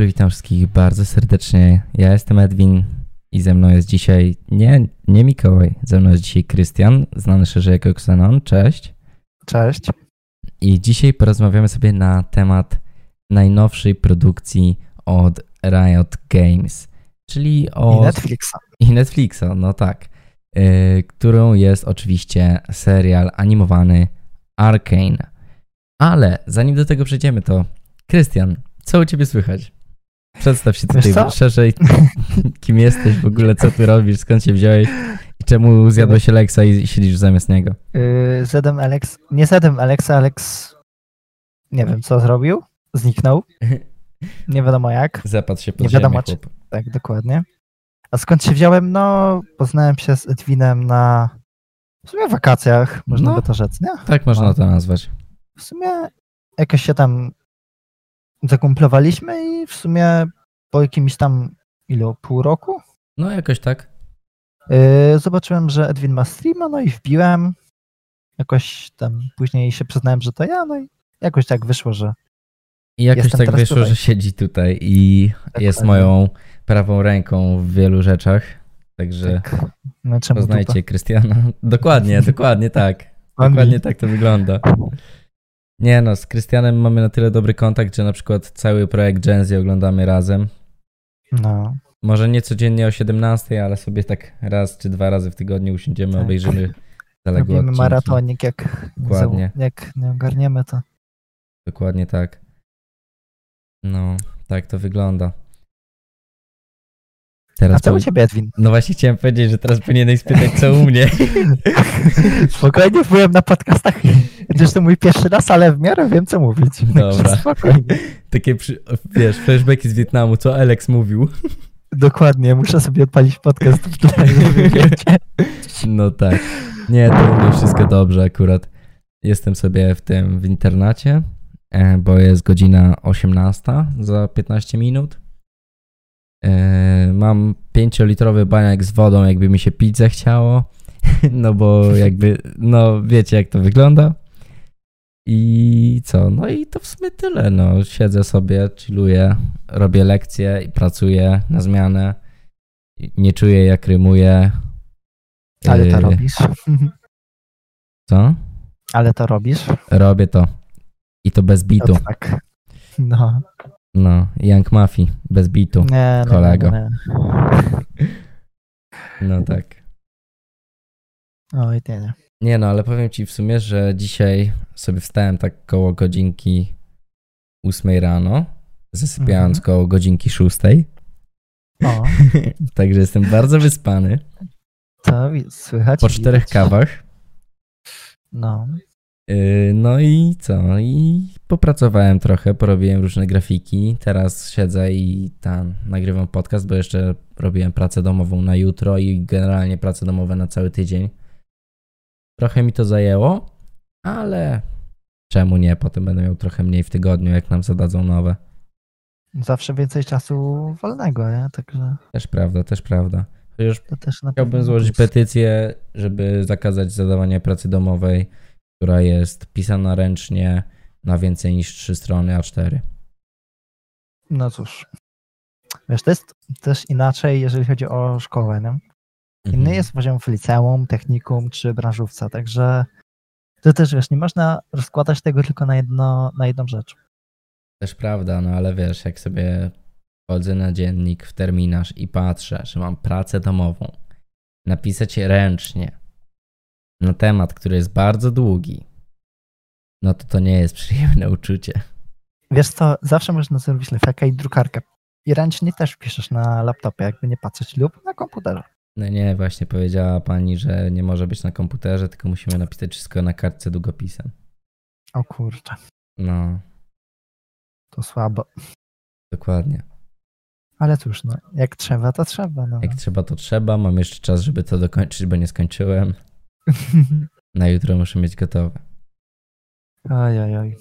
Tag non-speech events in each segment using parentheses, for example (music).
dobry, witam wszystkich bardzo serdecznie. Ja jestem Edwin i ze mną jest dzisiaj nie, nie Mikołaj, ze mną jest dzisiaj Krystian, znany szerzej jako Xenon. Cześć. Cześć. I dzisiaj porozmawiamy sobie na temat najnowszej produkcji od Riot Games, czyli o... I Netflixa. I Netflixa, no tak. Yy, którą jest oczywiście serial animowany Arcane. Ale zanim do tego przejdziemy, to Krystian, co u ciebie słychać? Przedstaw się tutaj szerzej, (laughs) kim jesteś w ogóle, co ty robisz, skąd się wziąłeś i czemu zjadłeś Alexa i siedzisz zamiast niego. Yy, Zedem Alex, nie Zedem Alexa, Alex, nie wiem co zrobił, zniknął, (laughs) nie wiadomo jak, Zapadł się pod Nie ziemię, wiadomo, czy- tak dokładnie. A skąd się wziąłem? No, poznałem się z Edwinem na w sumie wakacjach, można No. by to rzec, nie? Tak można to nazwać. W sumie jakoś się tam zakumplowaliśmy i w sumie po jakimś tam, ilu, pół roku No jakoś tak. Yy, zobaczyłem, że Edwin ma streama, no i wbiłem. Jakoś tam później się przyznałem, że to ja, no i jakoś tak wyszło, że I jakoś Jestem tak wyszło, tutaj. że siedzi tutaj i jest Dokładnie. moją prawą ręką w wielu rzeczach. Także tak, no poznajcie Krystiana. (laughs) Dokładnie, dokładnie tak. dupa? Dokładnie tak to wygląda. Nie no, z Krystianem mamy na tyle dobry kontakt, że na przykład cały projekt Gen Z oglądamy razem. No, Może nie codziennie o 17, ale sobie tak raz czy dwa razy w tygodniu usiądziemy, Tak. obejrzymy zaległe robimy odcinki. maratonik, jak, Dokładnie. jak nie ogarniemy to. Dokładnie tak. No, tak to wygląda. A Teraz co u ciebie, Edwin? No właśnie chciałem powiedzieć, że teraz powinieneś spytać, co u mnie. (laughs) Spokojnie, byłem na podcastach. Zresztą mój pierwszy raz, ale w miarę wiem, co mówić. (laughs) Dobra. Spokojnie. Takie, przy... wiesz, flashbacki z Wietnamu, co Alex mówił. Dokładnie, muszę sobie odpalić podcast w tle. (laughs) No tak. Nie, to u mnie wszystko dobrze akurat. Jestem sobie w tym w internacie, e, bo jest godzina 18 za 15 minut. E, Mam 5-litrowy baniak z wodą, jakby mi się pić zechciało. (laughs) No bo jakby, no wiecie jak to wygląda. I co? No i to w sumie tyle. No, siedzę sobie, chilluję, robię lekcje i pracuję na zmianę. Nie czuję jak rymuję. Ale to Yy, robisz. (laughs) Co? Ale to robisz. Robię to. I to bez bitu. To tak. No. No, Young Mafia, bez bitu. Nie, nie, kolego. Nie, nie. (laughs) No tak. Oj, nie, nie. Nie no, ale powiem ci w sumie, że dzisiaj sobie wstałem tak koło godzinki 8 rano, zasypiając Mhm. koło godzinki 6. O, (laughs) Także jestem bardzo wyspany. to słychać. Po czterech widać. kawach. No. Yy, No i co? I popracowałem trochę, porobiłem różne grafiki. Teraz siedzę i tam nagrywam podcast, bo jeszcze robiłem pracę domową na jutro i generalnie pracę domową na cały tydzień. Trochę mi to zajęło, ale czemu nie? Potem będę miał trochę mniej w tygodniu, jak nam zadadzą nowe. Zawsze więcej czasu wolnego, nie? Także Też prawda, też prawda. Chociaż Chciałbym złożyć petycję, żeby zakazać zadawania pracy domowej, która jest pisana ręcznie na więcej niż 3 strony A4. No cóż. Wiesz, to jest też inaczej, jeżeli chodzi o szkołę, nie? Inny Mhm. jest poziom w liceum, technikum czy branżówce, także to też, wiesz, nie można rozkładać tego tylko na, jedno, na jedną rzecz. Też prawda, no ale wiesz, jak sobie wchodzę na dziennik w terminarz i patrzę, że mam pracę domową, napisać ręcznie na temat, który jest bardzo długi, no to to nie jest (laughs) przyjemne uczucie. Wiesz co, zawsze można zrobić lefekę i drukarkę. I ręcznie też piszesz na laptopie, jakby nie patrzeć, lub na komputerze. No nie, właśnie powiedziała pani, że nie może być na komputerze, tylko musimy napisać wszystko na kartce długopisem. O kurczę, No, to słabo. dokładnie. Ale cóż, no, jak trzeba, to trzeba. No. Jak trzeba, to trzeba. Mam jeszcze czas, żeby to dokończyć, bo nie skończyłem. (laughs) Na jutro muszę mieć gotowe. oj, oj, oj.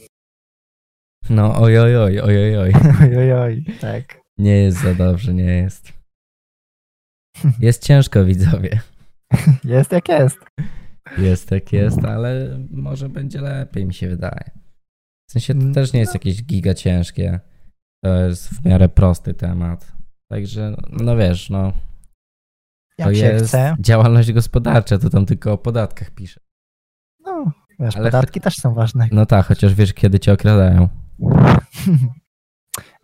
No, oj, oj, oj, oj, oj, oj. oj, oj, oj. Tak. Nie jest za dobrze, nie jest. Jest ciężko, widzowie. (laughs) Jest jak jest. Jest jak jest, ale może będzie lepiej, mi się wydaje. W sensie to też nie jest jakieś giga ciężkie. to jest w miarę prosty temat. Także, no wiesz, no Jak się chce. działalność gospodarcza, to tam tylko o podatkach pisze. No, wiesz, Ale podatki też są ważne. No tak, chociaż wiesz, kiedy cię okradają.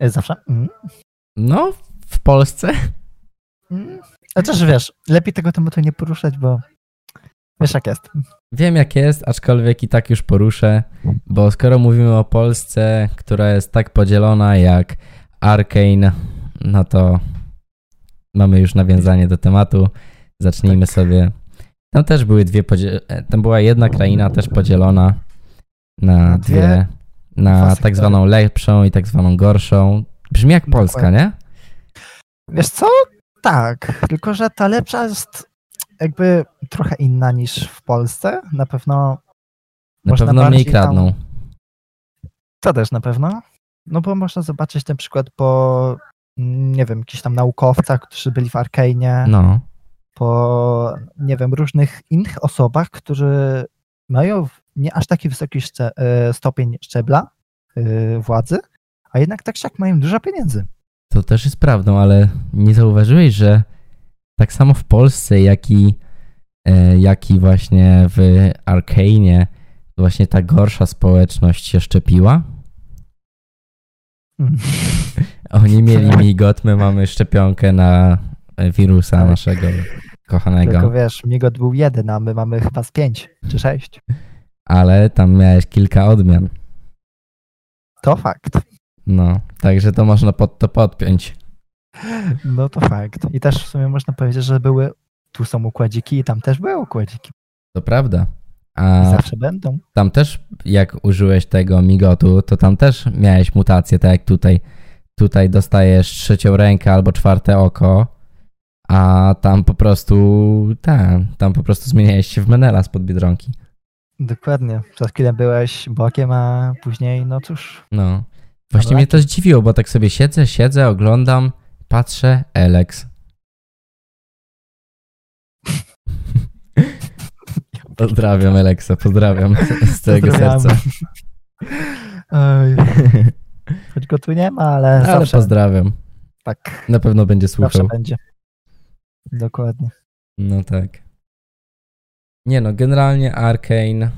(laughs) Zawsze. Mm. No, w Polsce Mm. Chociaż wiesz, lepiej tego tematu nie poruszać, bo wiesz jak jest. wiem jak jest, aczkolwiek i tak już poruszę, bo skoro mówimy o Polsce, która jest tak podzielona jak Arkane, no to mamy już nawiązanie do tematu. Zacznijmy Tak. sobie. Tam też były dwie podziel... Tam była jedna kraina też podzielona na dwie- na tak zwaną lepszą i tak zwaną gorszą. Brzmi jak Polska, Dokładnie. nie? Wiesz co? Tak, tylko że ta lepsza jest jakby trochę inna niż w Polsce. Na pewno Na pewno mniej bardziej tam- kradną. to też na pewno. No bo można zobaczyć na przykład po, nie wiem, jakichś tam naukowcach, którzy byli w Arkane'ie, No, po, nie wiem, różnych innych osobach, którzy mają nie aż taki wysoki szcze, e, stopień szczebla e, władzy, a jednak tak jak mają dużo pieniędzy. to też jest prawdą, ale nie zauważyłeś, że tak samo w Polsce, jak i, e, jak i właśnie w Arkane'ie właśnie ta gorsza społeczność się szczepiła? Mm. (laughs) Oni mieli migot, my mamy szczepionkę na wirusa Tak. naszego kochanego. Tylko wiesz, Migot był jeden, a my mamy chyba z pięć czy sześć. Ale tam miałeś kilka odmian. To fakt. No, także to można pod to podpiąć. No to fakt. I też w sumie można powiedzieć, że były, tu są układziki i tam też były układziki. To prawda. A zawsze będą. tam też, jak użyłeś tego migotu, to tam też miałeś mutację, tak jak tutaj. Tutaj dostajesz trzecią rękę albo czwarte oko, a tam po prostu, tam, tam po prostu zmieniałeś się w Menela spod Biedronki. Dokładnie. Przez chwilę byłeś bokiem, a później, no cóż. No. Właśnie Dobra. mnie to zdziwiło, bo tak sobie siedzę, siedzę, oglądam, patrzę, Alex. (laughs) Pozdrawiam Alexa, pozdrawiam z całego serca. Oj, (laughs) choć go tu nie ma, ale, Ale zawsze, pozdrawiam. tak, Na pewno będzie zawsze słuchał. będzie. Dokładnie. No tak. Nie no, generalnie Arkane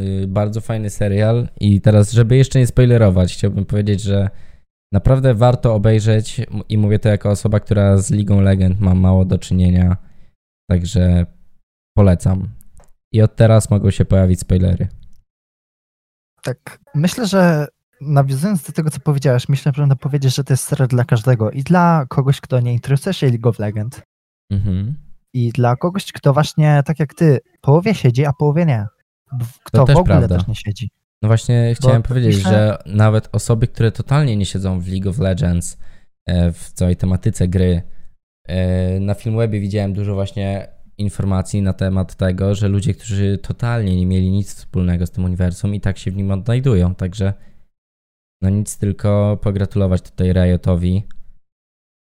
y, bardzo fajny serial i teraz, żeby jeszcze nie spoilerować, chciałbym powiedzieć, że naprawdę warto obejrzeć i mówię to jako osoba, która z Ligą Legend ma mało do czynienia, także polecam. I od teraz mogą się pojawić spoilery. Tak, myślę, że nawiązując do tego, co powiedziałeś, myślę, że można powiedzieć, że to jest serial dla każdego. I dla kogoś, kto nie interesuje się League of Legends. Mhm. I dla kogoś, kto właśnie, tak jak ty, połowie siedzi, a połowie nie. Kto w ogóle prawda. też nie siedzi. No właśnie chciałem powiedzieć, myślę- że nawet osoby, które totalnie nie siedzą w League of Legends, e, w całej tematyce gry, e, na Filmwebie widziałem dużo właśnie informacji na temat tego, że ludzie, którzy totalnie nie mieli nic wspólnego z tym uniwersum i tak się w nim odnajdują, także no nic tylko pogratulować tutaj Riotowi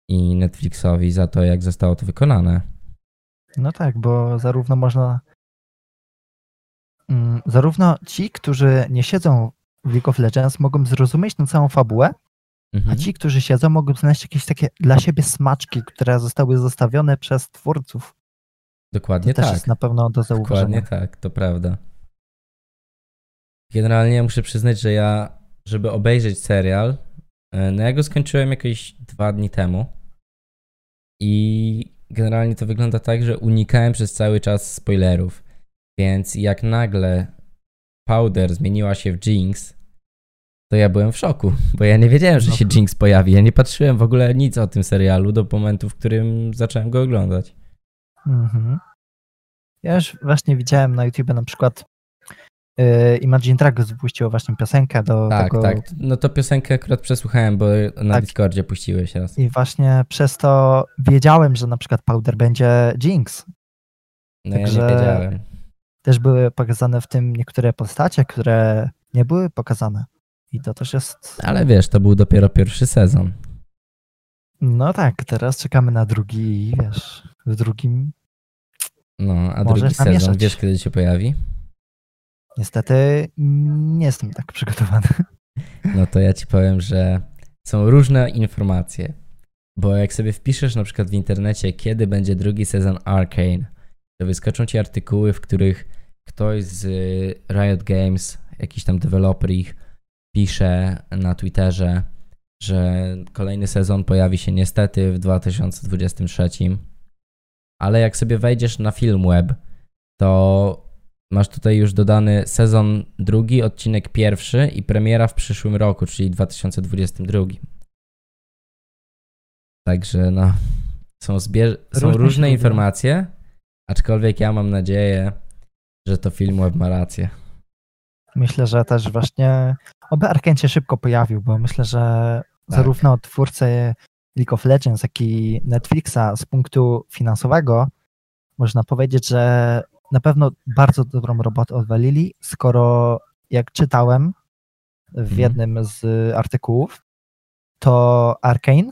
i Netflixowi za to, jak zostało to wykonane. No tak, bo zarówno można. Mm, zarówno ci, którzy nie siedzą w League of Legends, mogą zrozumieć tę całą fabułę, a Mhm. ci, którzy siedzą, mogą znaleźć jakieś takie dla siebie smaczki, które zostały zostawione przez twórców. Dokładnie to tak. jest na pewno do zauważenia. Dokładnie tak, to prawda. Generalnie muszę przyznać, że ja, żeby obejrzeć serial, e, no ja go skończyłem jakieś dwa dni temu i generalnie to wygląda tak, że unikałem przez cały czas spoilerów, więc jak nagle Powder zmieniła się w Jinx, to ja byłem w szoku, (laughs) bo ja nie wiedziałem, że No. się Jinx pojawi. Ja nie patrzyłem w ogóle nic o tym serialu do momentu, w którym zacząłem go oglądać. Mhm. Ja już właśnie widziałem na YouTube na przykład Imagine Dragons wypuściło właśnie piosenkę do Tak, tego tak. No to piosenkę akurat przesłuchałem, bo na Tak. Discordzie puściłeś raz. i właśnie przez to wiedziałem, że na przykład Powder będzie Jinx. No ja Także- nie wiedziałem. Też były pokazane w tym niektóre postacie, które nie były pokazane. I to też jest. Ale wiesz, to był dopiero pierwszy sezon. No tak, teraz czekamy na drugi, wiesz, w drugim. No, a drugi sezon, namieszać. wiesz kiedy się pojawi? Niestety nie jestem tak przygotowany. No to ja ci powiem, że są różne informacje. Bo jak sobie wpiszesz na przykład w internecie, kiedy będzie drugi sezon Arcane, to wyskoczą ci artykuły, w których ktoś z Riot Games, jakiś tam deweloper ich, pisze na Twitterze, że kolejny sezon pojawi się niestety w 2023. Ale jak sobie wejdziesz na Filmweb, to masz tutaj już dodany sezon drugi, odcinek pierwszy i premiera w przyszłym roku, czyli 2022. Także no, są, są różne, różne informacje, aczkolwiek ja mam nadzieję, że to Filmweb ma rację. Myślę, że też właśnie oby Arkane się szybko pojawił, bo myślę, że tak. zarówno twórcy League of Legends, jak i Netflixa z punktu finansowego można powiedzieć, że na pewno bardzo dobrą robotę odwalili, skoro jak czytałem w mhm. jednym z artykułów, to Arkane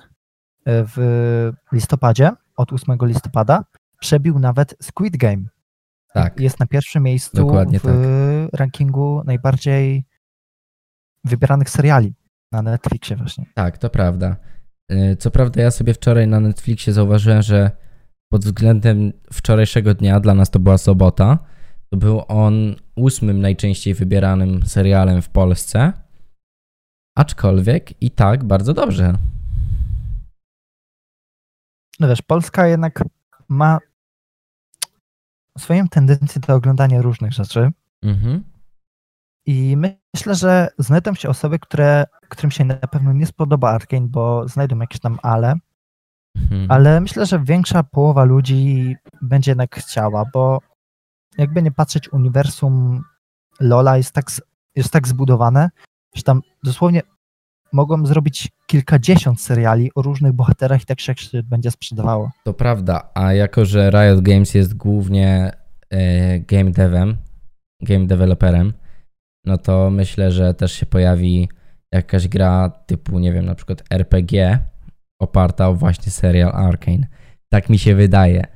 w listopadzie, od 8 listopada, przebił nawet Squid Game. Tak. Jest na pierwszym miejscu Dokładnie w tak. rankingu najbardziej wybieranych seriali na Netflixie właśnie. Tak, to prawda. Y, co prawda ja sobie wczoraj na Netflixie zauważyłem, że pod względem wczorajszego dnia, dla nas to była sobota, to był on ósmym najczęściej wybieranym serialem w Polsce. Aczkolwiek i tak bardzo dobrze. No wiesz, Polska jednak ma swoją tendencję do oglądania różnych rzeczy. Mhm. I myślę, że znajdą się osoby, które, którym się na pewno nie spodoba Arkane, bo znajdą jakieś tam ale. Mhm. Ale myślę, że większa połowa ludzi będzie jednak chciała, bo jakby nie patrzeć, uniwersum Lola jest tak, jest tak zbudowane, że tam dosłownie mogą zrobić kilkadziesiąt seriali o różnych bohaterach i tak się będzie sprzedawało. To prawda, a jako, że Riot Games jest głównie e, game devem, game developerem, no to myślę, że też się pojawi jakaś gra typu, nie wiem, na przykład RPG oparta o właśnie serial Arkane. Tak mi się wydaje.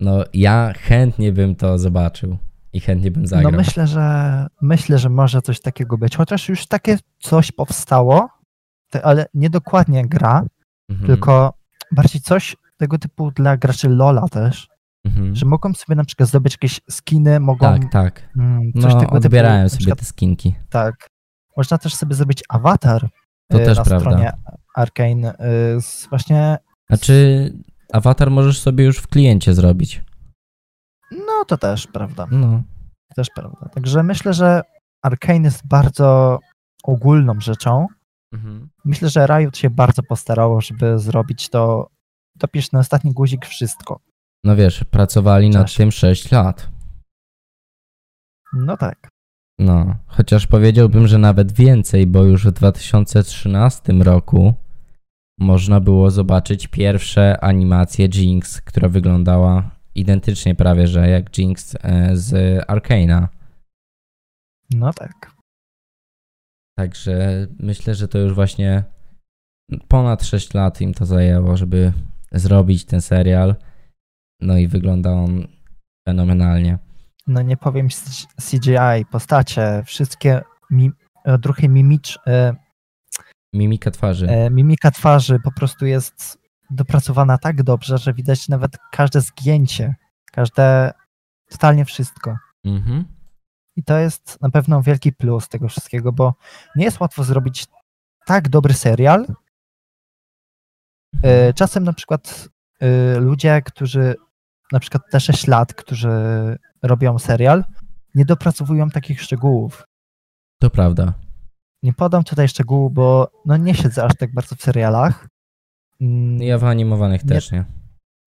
No ja chętnie bym to zobaczył i chętnie bym zagrał. No myślę, że myślę, że może coś takiego być, chociaż już takie coś powstało, ale nie dokładnie gra, mhm. tylko bardziej coś tego typu dla graczy Lola też, mhm. że mogą sobie na przykład zdobyć jakieś skiny, mogą... Tak, tak. Mm, coś no, tego odbierają typu, sobie przykład, te skinki. Tak. Można też sobie zrobić awatar to y, też na prawda. stronie Arkane y, z właśnie... A czy awatar możesz sobie już w kliencie zrobić? No, to też prawda. No. Też prawda. Także myślę, że Arkane jest bardzo ogólną rzeczą, Mhm. Myślę, że Riot się bardzo postarało, żeby zrobić to, dopisz na ostatni guzik wszystko. No wiesz, pracowali nad tym 6 lat. No tak. No, chociaż powiedziałbym, że nawet więcej, bo już w 2013 roku można było zobaczyć pierwsze animacje Jinx, która wyglądała identycznie prawie, że jak Jinx e, z Arcana. No tak. Także myślę, że to już właśnie ponad 6 lat im to zajęło, żeby zrobić ten serial. No i wygląda on fenomenalnie. No nie powiem CGI, postacie, wszystkie mi, odruchy mimicz... E, mimika twarzy. E, mimika twarzy po prostu jest dopracowana tak dobrze, że widać nawet każde zgięcie, każde, totalnie wszystko. Mhm. I to jest na pewno wielki plus tego wszystkiego, bo nie jest łatwo zrobić tak dobry serial. E, mhm. Czasem na przykład ludzie, którzy na przykład te 6 lat, którzy robią serial, nie dopracowują takich szczegółów. To prawda. Nie podam tutaj szczegółów, bo no nie siedzę aż tak bardzo w serialach. Mm, ja w animowanych nie, też nie.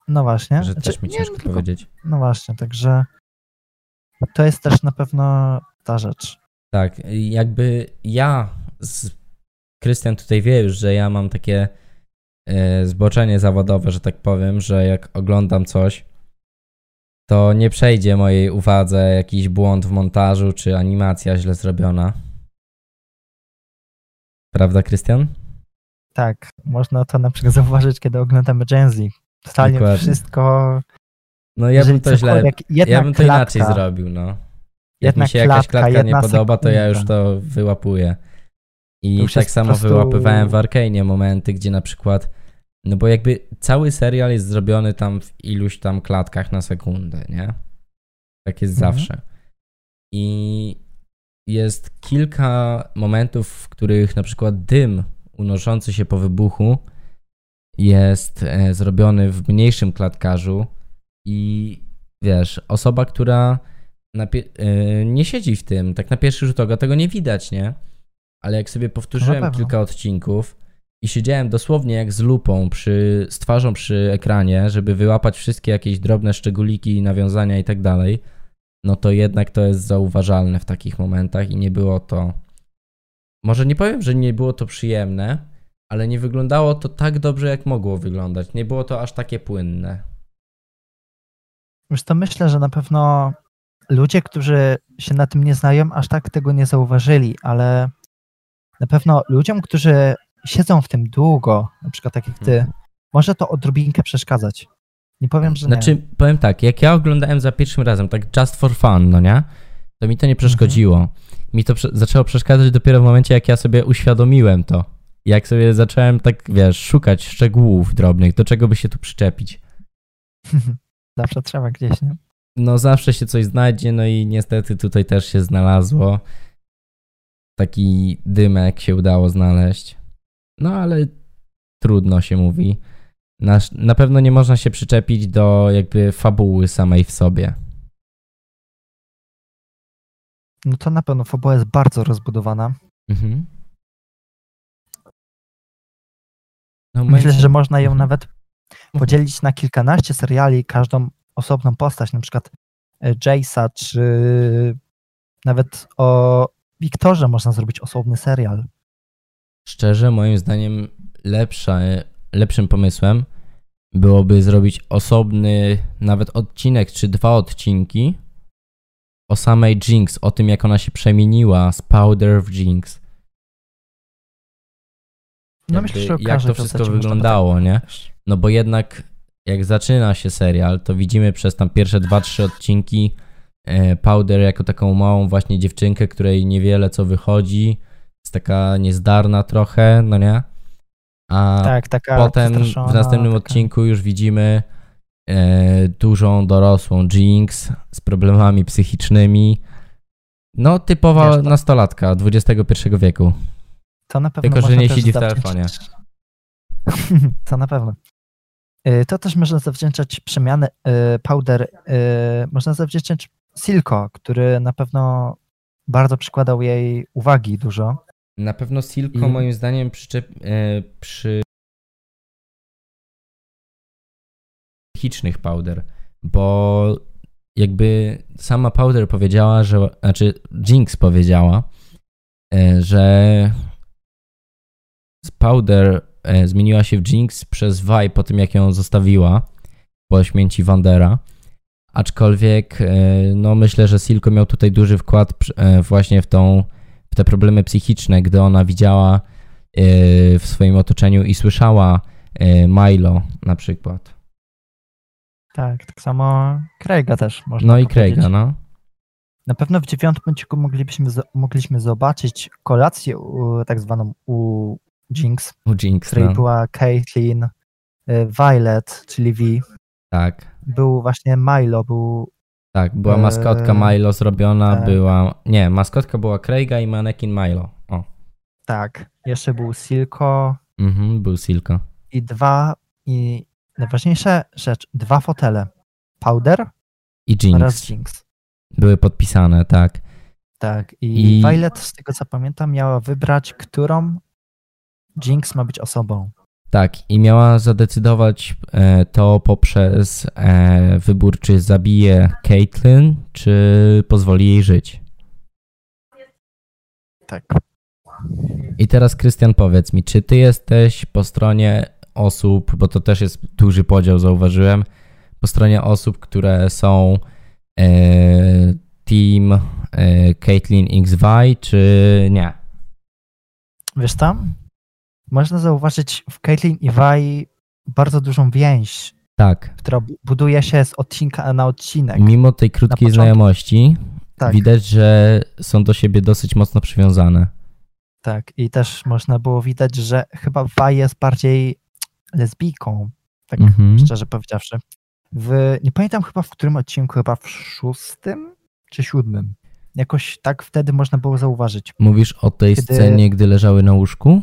No właśnie. Że znaczy, też mi ciężko nie, tylko, powiedzieć. No właśnie, także to jest też na pewno ta rzecz. Tak, jakby ja, Krystian tutaj wie już, że ja mam takie e, zboczenie zawodowe, że tak powiem, że jak oglądam coś, to nie przejdzie mojej uwadze jakiś błąd w montażu, czy animacja źle zrobiona. Prawda, Krystian? Tak, można to na przykład zauważyć, kiedy oglądamy Gen Z. Totalnie Dokładnie. wszystko no ja bym to źle, ja bym to klatka, inaczej zrobił, no. Jak mi się jakaś klatka, nie podoba, to ja już to wyłapuję. I już tak samo prostu- wyłapywałem w Arkanie momenty, gdzie na przykład, no bo jakby cały serial jest zrobiony tam w iluś tam klatkach na sekundę, nie? Tak jest Mhm. zawsze. I jest kilka momentów, w których na przykład dym unoszący się po wybuchu jest e, zrobiony w mniejszym klatkarzu i wiesz, osoba, która pie- e, nie siedzi w tym, tak na pierwszy rzut oka tego nie widać, nie? Ale jak sobie powtórzyłem pewno. kilka odcinków i siedziałem dosłownie jak z lupą przy, z twarzą przy ekranie, żeby wyłapać wszystkie jakieś drobne szczególiki, nawiązania i tak dalej, no to jednak to jest zauważalne w takich momentach i nie było to. Może nie powiem, że nie było to przyjemne, ale nie wyglądało to tak dobrze, jak mogło wyglądać. Nie było to aż takie płynne. Wiesz to myślę, że na pewno ludzie, którzy się na tym nie znają, aż tak tego nie zauważyli, ale na pewno ludziom, którzy siedzą w tym długo, na przykład tak jak ty, Mhm. może to odrobinkę przeszkadzać. Nie powiem, że nie. Znaczy, powiem tak, jak ja oglądałem za pierwszym razem, tak just for fun, no nie? To mi to nie przeszkodziło. Mi to prze- zaczęło przeszkadzać dopiero w momencie, jak ja sobie uświadomiłem to. Jak sobie zacząłem tak, wiesz, szukać szczegółów drobnych, do czego by się tu przyczepić. (laughs) Zawsze trzeba gdzieś, nie? No zawsze się coś znajdzie, no i niestety tutaj też się znalazło. Taki dymek się udało znaleźć. No ale trudno się mówi. Na, na pewno nie można się przyczepić do jakby fabuły samej w sobie. No to na pewno fabuła jest bardzo rozbudowana. Mhm. No, Myślę, że można ją Mhm. nawet podzielić na kilkanaście seriali, każdą osobną postać, na przykład e, Jace'a, czy nawet o Wiktorze można zrobić osobny serial. Szczerze, moim zdaniem lepsza, lepszym pomysłem byłoby zrobić osobny nawet odcinek czy dwa odcinki o samej Jinx, o tym jak ona się przemieniła z Powder w Jinx. No myślę, że jak to wszystko wyglądało, tak nie? No bo jednak jak zaczyna się serial, to widzimy przez tam pierwsze dwa, trzy odcinki e, Powder jako taką małą właśnie dziewczynkę, której niewiele co wychodzi, jest taka niezdarna trochę, no nie? A Tak, taka potem w następnym taka- odcinku już widzimy e, dużą, dorosłą Jinx z problemami psychicznymi. No, typowa Wiesz, to- nastolatka XXI wieku. To na pewno Tylko, że nie siedzi w telefonie. (laughs) to na pewno. Y, To też można zawdzięczać przemiany y, Powder, y, można zawdzięczać Silko, który na pewno bardzo przykładał jej uwagi dużo. Na pewno Silko I- moim zdaniem przyczep, e, przy psychicznych Powder, bo jakby sama Powder powiedziała, że, znaczy Jinx powiedziała, e, że Powder e, zmieniła się w Jinx przez Vi po tym, jak ją zostawiła po śmierci Wandera. Aczkolwiek, e, no myślę, że Silko miał tutaj duży wkład e, właśnie w tą w te problemy psychiczne, gdy ona widziała e, w swoim otoczeniu i słyszała e, Milo na przykład. Tak, tak samo Craiga też można No i. Craiga, no. Na pewno w dziewiątym odcinku moglibyśmy, mogliśmy zobaczyć kolację u, tak zwaną u Jinx, U Jinx, której no. była Caitlyn, y, Violet, czyli V. Tak, Był właśnie Milo, był tak. Była maskotka Milo zrobiona, tak. była... Nie, maskotka była Craiga i manekin Milo. O, tak, jeszcze był Silko mhm, był Silko. i dwa, i najważniejsza rzecz, dwa fotele. Powder I oraz Jinx. Jinx. Były podpisane, tak. Tak, i, I- Violet, z tego co pamiętam, miała wybrać, którą Jinx ma być osobą. Tak, i miała zadecydować e, to poprzez e, wybór, czy zabije Caitlyn, czy pozwoli jej żyć. Tak. I teraz, Krystian, powiedz mi, czy ty jesteś po stronie osób, bo to też jest duży podział, zauważyłem, po stronie osób, które są e, team e, Caitlyn XY, czy nie? Wiesz tam? Można zauważyć w Caitlyn i Vi bardzo dużą więź, Tak. która bu- buduje się z odcinka na odcinek. Mimo tej krótkiej znajomości, Tak, widać, że są do siebie dosyć mocno przywiązane. Tak, i też można było widać, że chyba Waj jest bardziej lesbijką, tak Mhm. szczerze powiedziawszy. W, nie pamiętam chyba w którym odcinku, chyba w szóstym czy siódmym. Jakoś tak wtedy można było zauważyć. Mówisz o tej Kiedy- scenie, gdy leżały na łóżku?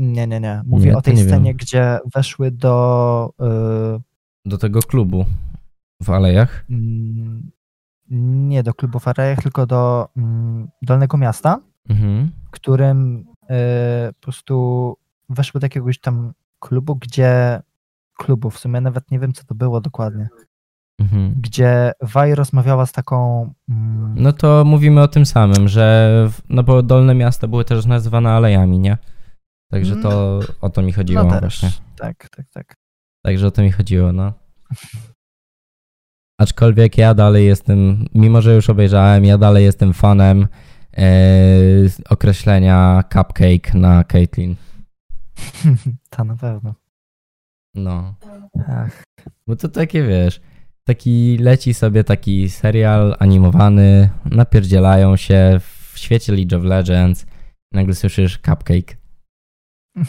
Nie, nie, nie. Mówię Nie, o tej nie wiem. scenie, gdzie weszły do y, Do tego klubu w Alejach? mm, nie do klubu Farejach, tylko do mm, Dolnego Miasta, Mhm. w którym y, po prostu weszły do jakiegoś tam klubu, gdzie klubu, w sumie nawet nie wiem, co to było dokładnie, Mhm. gdzie Waj rozmawiała z taką mm, No to mówimy o tym samym, że w- no bo dolne miasta były też nazywane alejami, nie? Także to o to mi chodziło no też, właśnie. tak, tak, tak. Także o to mi chodziło, no. (laughs) Aczkolwiek ja dalej jestem, mimo że już obejrzałem, ja dalej jestem fanem e, określenia cupcake na Caitlyn. (laughs) to na pewno. No. Ach, Bo to takie wiesz, taki leci sobie taki serial animowany, napierdzielają się w świecie League of Legends, nagle słyszysz cupcake. (laughs)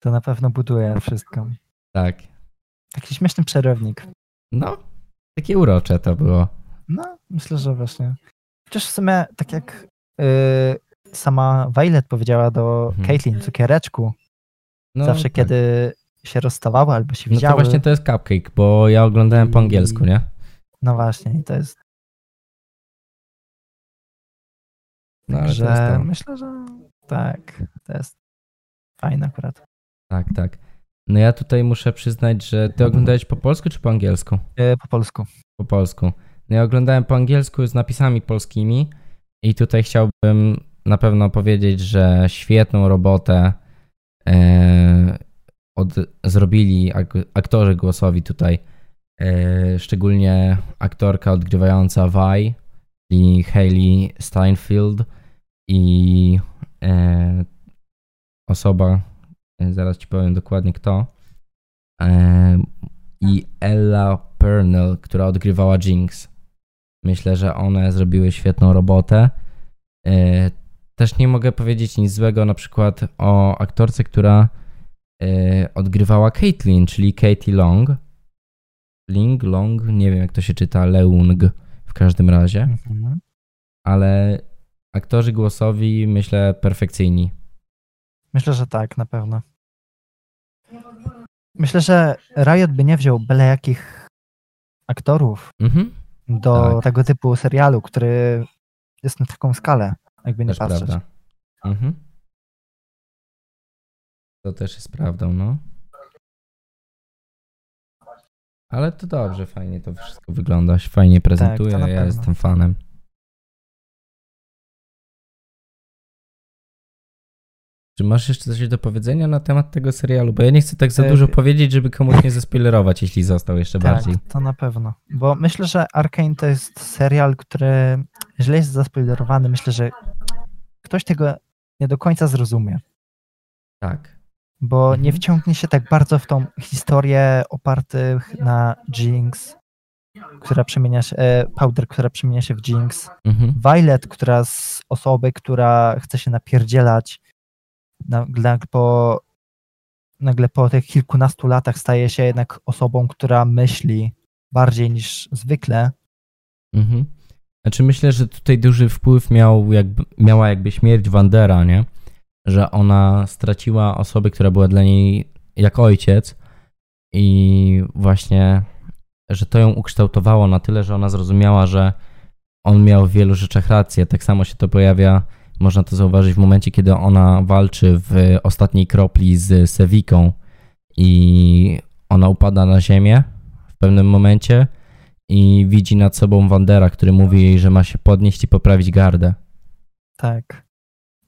to na pewno buduje wszystko. Tak. Taki śmieszny przerywnik. No, takie urocze to było. No, myślę, że właśnie. Chociaż w sumie, tak jak y, sama Violet powiedziała do Mhm. Caitlyn, cukiereczku, No, zawsze tak. kiedy się rozstawały albo się No widziały. to właśnie to jest cupcake, bo ja oglądałem po angielsku, nie? No właśnie, i to jest. No, ale to jest myślę, że tak, to jest fajne akurat. Tak, tak. No ja tutaj muszę przyznać, że ty oglądałeś po polsku czy po angielsku? Y, po polsku. Po polsku. No ja oglądałem po angielsku z napisami polskimi i tutaj chciałbym na pewno powiedzieć, że świetną robotę e, od, zrobili ak, aktorzy głosowi tutaj. E, szczególnie aktorka odgrywająca Vi, czyli Hayley Steinfeld i e, osoba, e, zaraz ci powiem dokładnie kto, e, i Ella Purnell, która odgrywała Jinx. Myślę, że one zrobiły świetną robotę. E, Też nie mogę powiedzieć nic złego na przykład o aktorce, która e, odgrywała Caitlyn, czyli Katie Long. Ling, Long, nie wiem jak to się czyta, Leung w każdym razie, Mhm. ale aktorzy głosowi myślę perfekcyjni. Myślę, że tak, na pewno. Myślę, że Riot by nie wziął byle jakich aktorów Mhm, do Tak. tego typu serialu, który jest na taką skalę, jakby nie też patrzeć. prawda. Mhm. To też jest prawdą, no. Ale to dobrze, fajnie to wszystko wygląda, fajnie prezentuje, Tak, ja jestem fanem. Czy masz jeszcze coś do powiedzenia na temat tego serialu? Bo ja nie chcę tak za E, dużo powiedzieć, żeby komuś nie zaspoilerować, jeśli został jeszcze Tak, bardziej. to na pewno. Bo myślę, że Arkane to jest serial, który źle jest zaspoilerowany. Myślę, że ktoś tego nie do końca zrozumie. Tak. Bo Mhm. nie wciągnie się tak bardzo w tą historię opartych na Jinx, która przemienia się, e, Powder, która przemienia się w Jinx. Mhm. Violet, która z osoby, która chce się napierdzielać, nagle po, nagle po tych kilkunastu latach staje się jednak osobą, która myśli bardziej niż zwykle. Mhm. Znaczy myślę, że tutaj duży wpływ miał jakby, miała jakby śmierć Wandera, nie? Że ona straciła osobę, która była dla niej jak ojciec i właśnie, że to ją ukształtowało na tyle, że ona zrozumiała, że on miał w wielu rzeczach rację. Tak samo się to pojawia, można to zauważyć w momencie, kiedy ona walczy w ostatniej kropli z Sewiką i ona upada na ziemię w pewnym momencie i widzi nad sobą Wandera, który mówi jej, że ma się podnieść i poprawić gardę. Tak.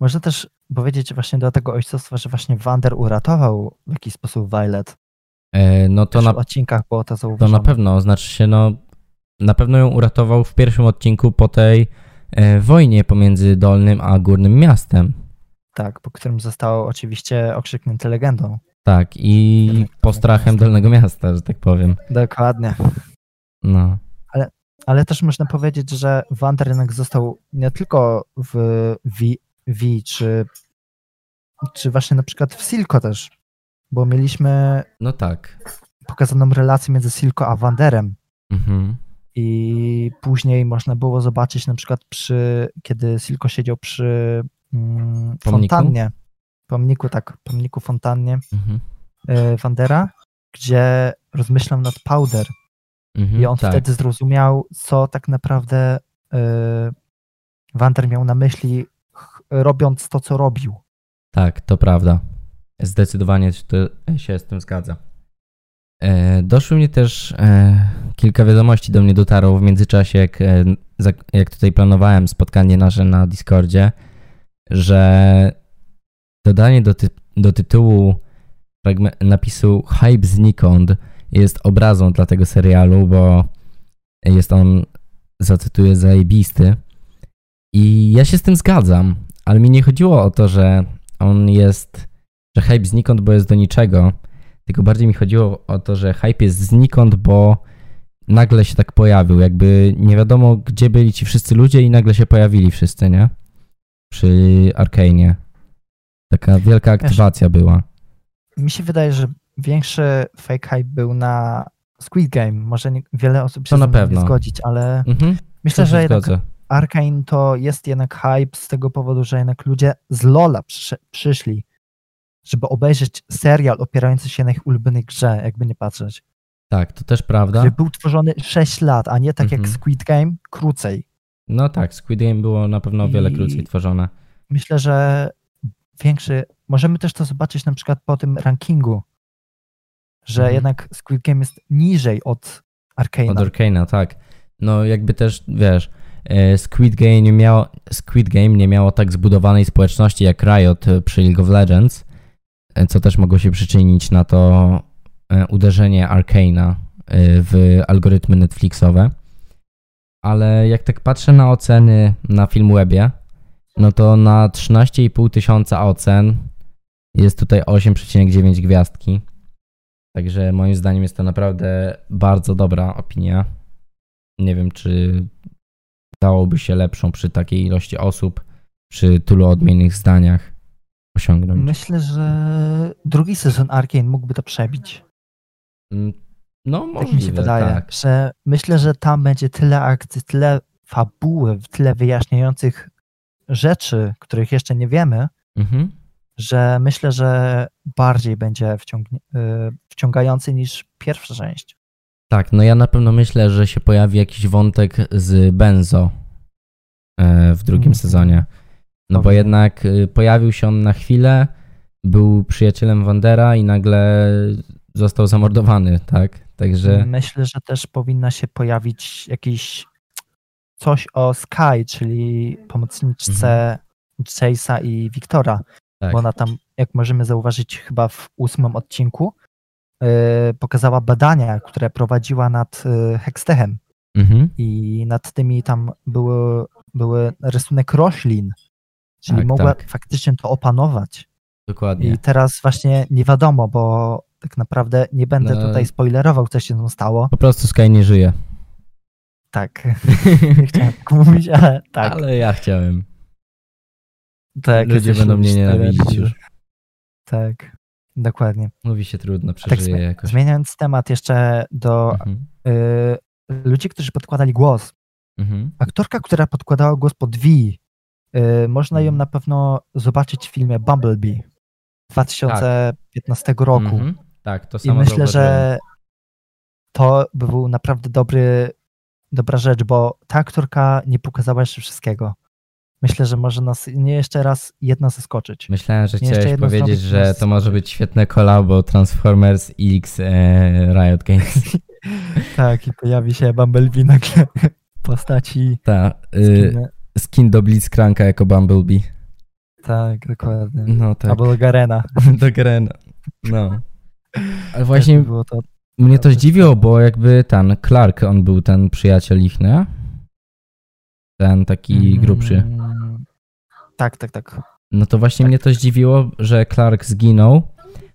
Można też powiedzieć właśnie do tego ojcostwa, że właśnie Wander uratował w jakiś sposób Violet. E, no to na, w odcinkach było to to zauważone. na pewno, znaczy się, no na pewno ją uratował w pierwszym odcinku po tej wojnie pomiędzy Dolnym a Górnym Miastem. Tak, po którym został oczywiście okrzyknięty legendą. Tak, i postrachem. Dolnego Miasta, że tak powiem. Dokładnie. No, Ale też można powiedzieć, że Wander jednak został nie tylko w, wi- V, czy, czy właśnie na przykład w Silco też, bo mieliśmy No tak. pokazaną relację między Silco a Wanderem Mhm. I później można było zobaczyć na przykład przy, kiedy Silco siedział przy mm, Pomniku? fontannie, pomniku, tak, pomniku fontannie Mhm. e, Wandera, gdzie rozmyślał nad Powder Mhm. i on tak. wtedy zrozumiał, co tak naprawdę e, Wander miał na myśli, ch- robiąc to, co robił. Tak, to prawda. Zdecydowanie się z tym zgadza. E, doszły mnie też e, kilka wiadomości do mnie dotarło w międzyczasie, jak, e, jak tutaj planowałem spotkanie nasze na Discordzie, że dodanie do, ty, do tytułu napisu Hype znikąd jest obrazą dla tego serialu, bo jest on, zacytuję, zajebisty. I ja się z tym zgadzam, ale mi nie chodziło o to, że on jest, że hype znikąd, bo jest do niczego, tylko bardziej mi chodziło o to, że hype jest znikąd, bo nagle się tak pojawił, jakby nie wiadomo gdzie byli ci wszyscy ludzie i nagle się pojawili wszyscy, nie? Przy Arkane'ie. Taka wielka aktywacja była. Mi się wydaje, że większy fake hype był na Squid Game. Może nie, wiele osób się To na pewno. nie zgodzić, ale Mhm. myślę, że jednak. Arkane to jest jednak hype z tego powodu, że jednak ludzie z Lola przysz- przyszli, żeby obejrzeć serial opierający się na ich ulubionej grze, jakby nie patrzeć. Tak, to też prawda. Który był tworzony 6 lat, a nie tak jak Mhm. Squid Game, krócej. No tak, Squid Game było na pewno o wiele I- krócej tworzone. Myślę, że większy. Możemy też to zobaczyć na przykład po tym rankingu, że Mhm. jednak Squid Game jest niżej od Arkane'a. Od Arkane'a, tak. No jakby też, wiesz, e, Squid Game nie miało, Squid Game nie miało tak zbudowanej społeczności jak Riot przy League of Legends, co też mogło się przyczynić na to e, uderzenie Arkane'a e, w algorytmy Netflixowe. Ale jak tak patrzę na oceny na Filmwebie, no to na 13,5 tysiąca ocen jest tutaj 8,9 gwiazdki. Także moim zdaniem jest to naprawdę bardzo dobra opinia. Nie wiem, czy dałoby się lepszą przy takiej ilości osób, przy tylu odmiennych zdaniach osiągnąć. Myślę, że drugi sezon Arkane mógłby to przebić. Mm, No, Tak możliwe, mi się wydaje, tak. że myślę, że tam będzie tyle akcji, tyle fabuły, tyle wyjaśniających rzeczy, których jeszcze nie wiemy, Mhm. że myślę, że bardziej będzie y, wciągający niż pierwsza część. Tak, no ja na pewno myślę, że się pojawi jakiś wątek z Benzo e, w drugim Mhm. sezonie. No bo jednak y, pojawił się on na chwilę, był przyjacielem Wandera i nagle został zamordowany, tak? Także Myślę, że też powinna się pojawić jakiś coś o Sky, czyli pomocniczce Chase'a i Wiktora, Mhm. tak. bo ona tam, jak możemy zauważyć chyba w ósmym odcinku, y, pokazała badania, które prowadziła nad y, Hextechem Mhm. i nad tymi tam były, były rysunek roślin, czyli Tak, mogła tak. faktycznie to opanować. Dokładnie. I teraz właśnie nie wiadomo, bo tak naprawdę nie będę No. tutaj spoilerował, co się tam stało. Po prostu Sky nie żyje. Tak. (laughs) nie chciałem tak mówić, ale tak. Ale ja chciałem. tak Ludzie będą mnie nienawidzić już. Tak, dokładnie. Mówi się trudno, Tak przeżyje zmi- jakoś. zmieniając temat jeszcze do Mhm. y, ludzi, którzy podkładali głos. Mhm. Aktorka, która podkładała głos pod y, można ją Mhm. na pewno zobaczyć w filmie Bumblebee 2015 roku. Mhm. Tak, to I samo myślę, zauważyłem. że to by był naprawdę dobry, dobra rzecz, bo ta aktorka nie pokazała jeszcze wszystkiego. Myślę, że może nas nie jeszcze raz jedna zaskoczyć. Myślałem, że Nie, chciałeś powiedzieć, że to może być świetne kolabo Transformers X e, Riot Games. (laughs) Tak, i pojawi się Bumblebee nagle w postaci Ta, y, skin. do Blitzcranka jako Bumblebee. Tak, dokładnie. No tak, Albo Garena. (laughs) do Grena. No. Ale właśnie było to. mnie to zdziwiło, bo jakby ten Clark, on był ten przyjaciel ich, nie? Ten taki grubszy. Mm, Tak, tak, tak. No to właśnie mnie to zdziwiło, że Clark zginął,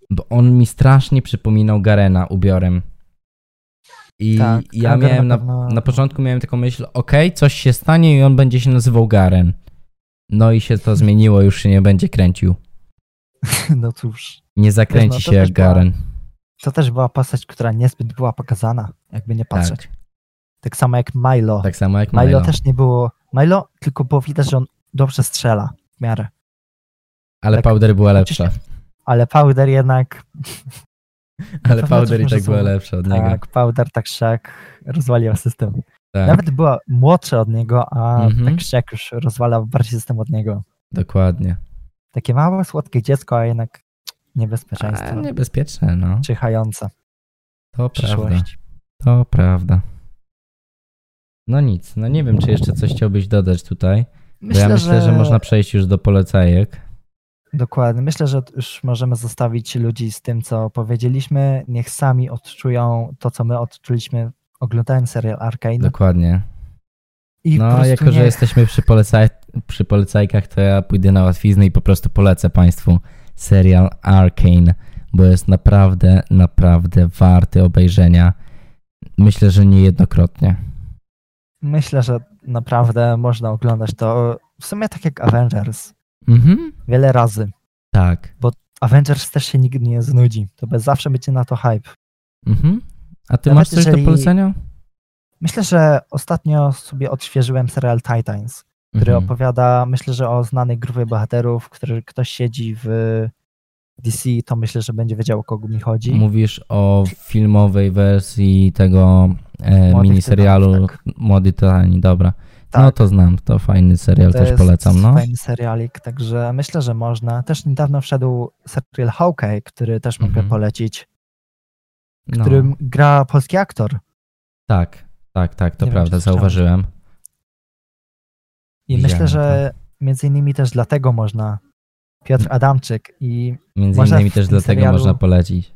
bo on mi strasznie przypominał Garena ubiorem. I Tak, ja Garen miałem na na, pewno- na początku miałem taką myśl, okej, coś się stanie i on będzie się nazywał Garen. No i się to zmieniło, już się nie będzie kręcił. (laughs) No cóż, Nie zakręci no się jak też była- Garen. to też była postać, która niezbyt była pokazana, jakby nie patrzeć. Tak, Tak, samo jak Milo. tak samo jak Milo, Milo. też nie było. Milo tylko było widać, że on dobrze strzela w miarę. Ale tak, Powder była lepsza. Ale Powder jednak. Ale Powder i tak była lepsza od niego. Tak, Powder tak szak rozwalił system. Tak, Nawet była młodsza od niego, a Mhm. tak szak już rozwalał bardziej system od niego. dokładnie. Takie małe, słodkie dziecko, a jednak A, niebezpieczeństwo. niebezpieczne, no. Czyhające To prawda. To prawda. No nic, no nie wiem, czy jeszcze coś chciałbyś dodać tutaj. Bo ja myślę, że... można przejść już do polecajek. Dokładnie. Myślę, że już możemy zostawić ludzi z tym, co powiedzieliśmy. Niech sami odczują to, co my odczuliśmy oglądając serial Arcane. Dokładnie. I No, jako że niech- jesteśmy przy, polecaj... przy polecajkach, to ja pójdę na łatwiznę i po prostu polecę Państwu serial Arcane, bo jest naprawdę, naprawdę warty obejrzenia. Myślę, że niejednokrotnie. Myślę, że naprawdę można oglądać to w sumie tak jak Avengers. Mhm. Wiele razy. Tak. Avengers też się nigdy nie znudzi. To bez zawsze będzie na to hype. Mhm. A ty Nawet masz coś jeżeli- do polecenia? Myślę, że ostatnio sobie odświeżyłem serial Titans, który Mhm. opowiada, myślę, że o znanej grupie bohaterów, który ktoś siedzi w DC, to myślę, że będzie wiedział, o kogo mi chodzi. Mówisz o filmowej wersji tego e, miniserialu tak. Młody Tytani, dobra. Tak. No to znam, to fajny serial, To też jest polecam, no. fajny serialik, także myślę, że można. Też niedawno wszedł serial Hawkeye, który też mogę Mhm. polecić, w no. którym gra polski aktor. Tak, tak, tak, to Nie wiem, prawda, słyszałeś. zauważyłem. I myślę, że między innymi też dlatego można Piotr Adamczyk i Między innymi też dlatego serialu- można polecić.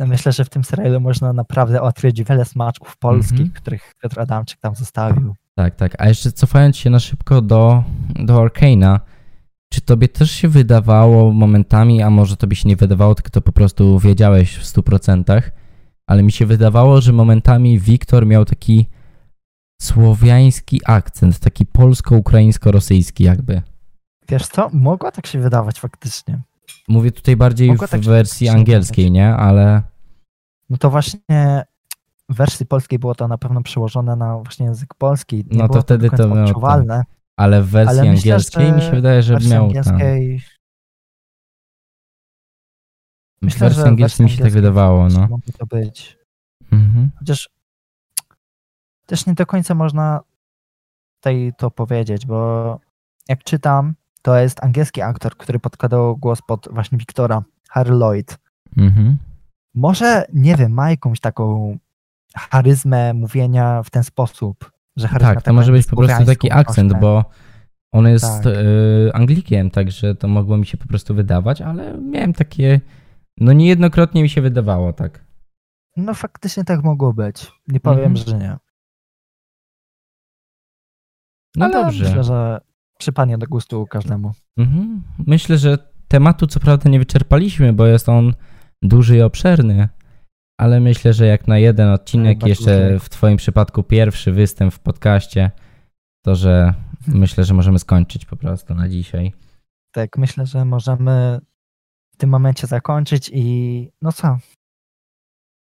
myślę, że w tym serialu można naprawdę odkryć wiele smaczków polskich, Mhm. których Piotr Adamczyk tam zostawił. Tak, tak. A jeszcze cofając się na szybko do, do Arcane'a, czy tobie też się wydawało momentami, a może tobie się nie wydawało, tylko to po prostu wiedziałeś w 100%, ale mi się wydawało, że momentami Wiktor miał taki słowiański akcent, taki polsko-ukraińsko-rosyjski jakby. Wiesz co? Mogło tak się wydawać faktycznie. Mówię tutaj bardziej Mogło w tak wersji angielskiej, wydawać. nie? Ale No to właśnie w wersji polskiej było to na pewno przełożone na właśnie język polski. Nie No to wtedy końca to miało- odczuwalne. ale w wersji Ale myślę, angielskiej mi że się wydaje, W że miał tam. angielskiej W myślę, wersji że w angielskiej mi się tak wydawało, no. mogło to być. Mhm. Chociaż też nie do końca można tutaj to powiedzieć, bo jak czytam, to jest angielski aktor, który podkładał głos pod właśnie Wiktora, Harry Lloyd. Mhm. Może, nie wiem, ma jakąś taką charyzmę mówienia w ten sposób, że charyzma Tak, to może być po prostu taki akcent, bo on jest Tak. y, Anglikiem, także to mogło mi się po prostu wydawać, ale miałem takie, no niejednokrotnie mi się wydawało, tak. No faktycznie tak mogło być. Nie powiem, Mhm. że nie. No Ale dobrze. Myślę, że przypadnie do gustu każdemu. Mhm. Myślę, że tematu co prawda nie wyczerpaliśmy, bo jest on duży i obszerny, ale myślę, że jak na jeden odcinek, Bardzo jeszcze w twoim przypadku pierwszy występ w podcaście, to że myślę, że możemy skończyć po prostu na dzisiaj. Tak, myślę, że możemy w tym momencie zakończyć i no co,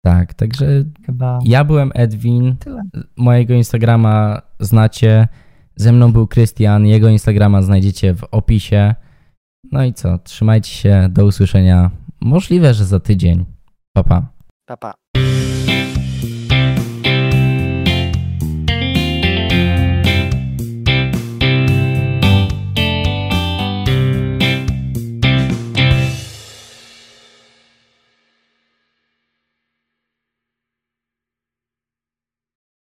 Tak, także chyba ja byłem Edwin, tyle. mojego Instagrama znacie, ze mną był Krystian, jego Instagrama znajdziecie w opisie. No i co, trzymajcie się, do usłyszenia. Możliwe, że za tydzień. Pa, pa. Pa, pa.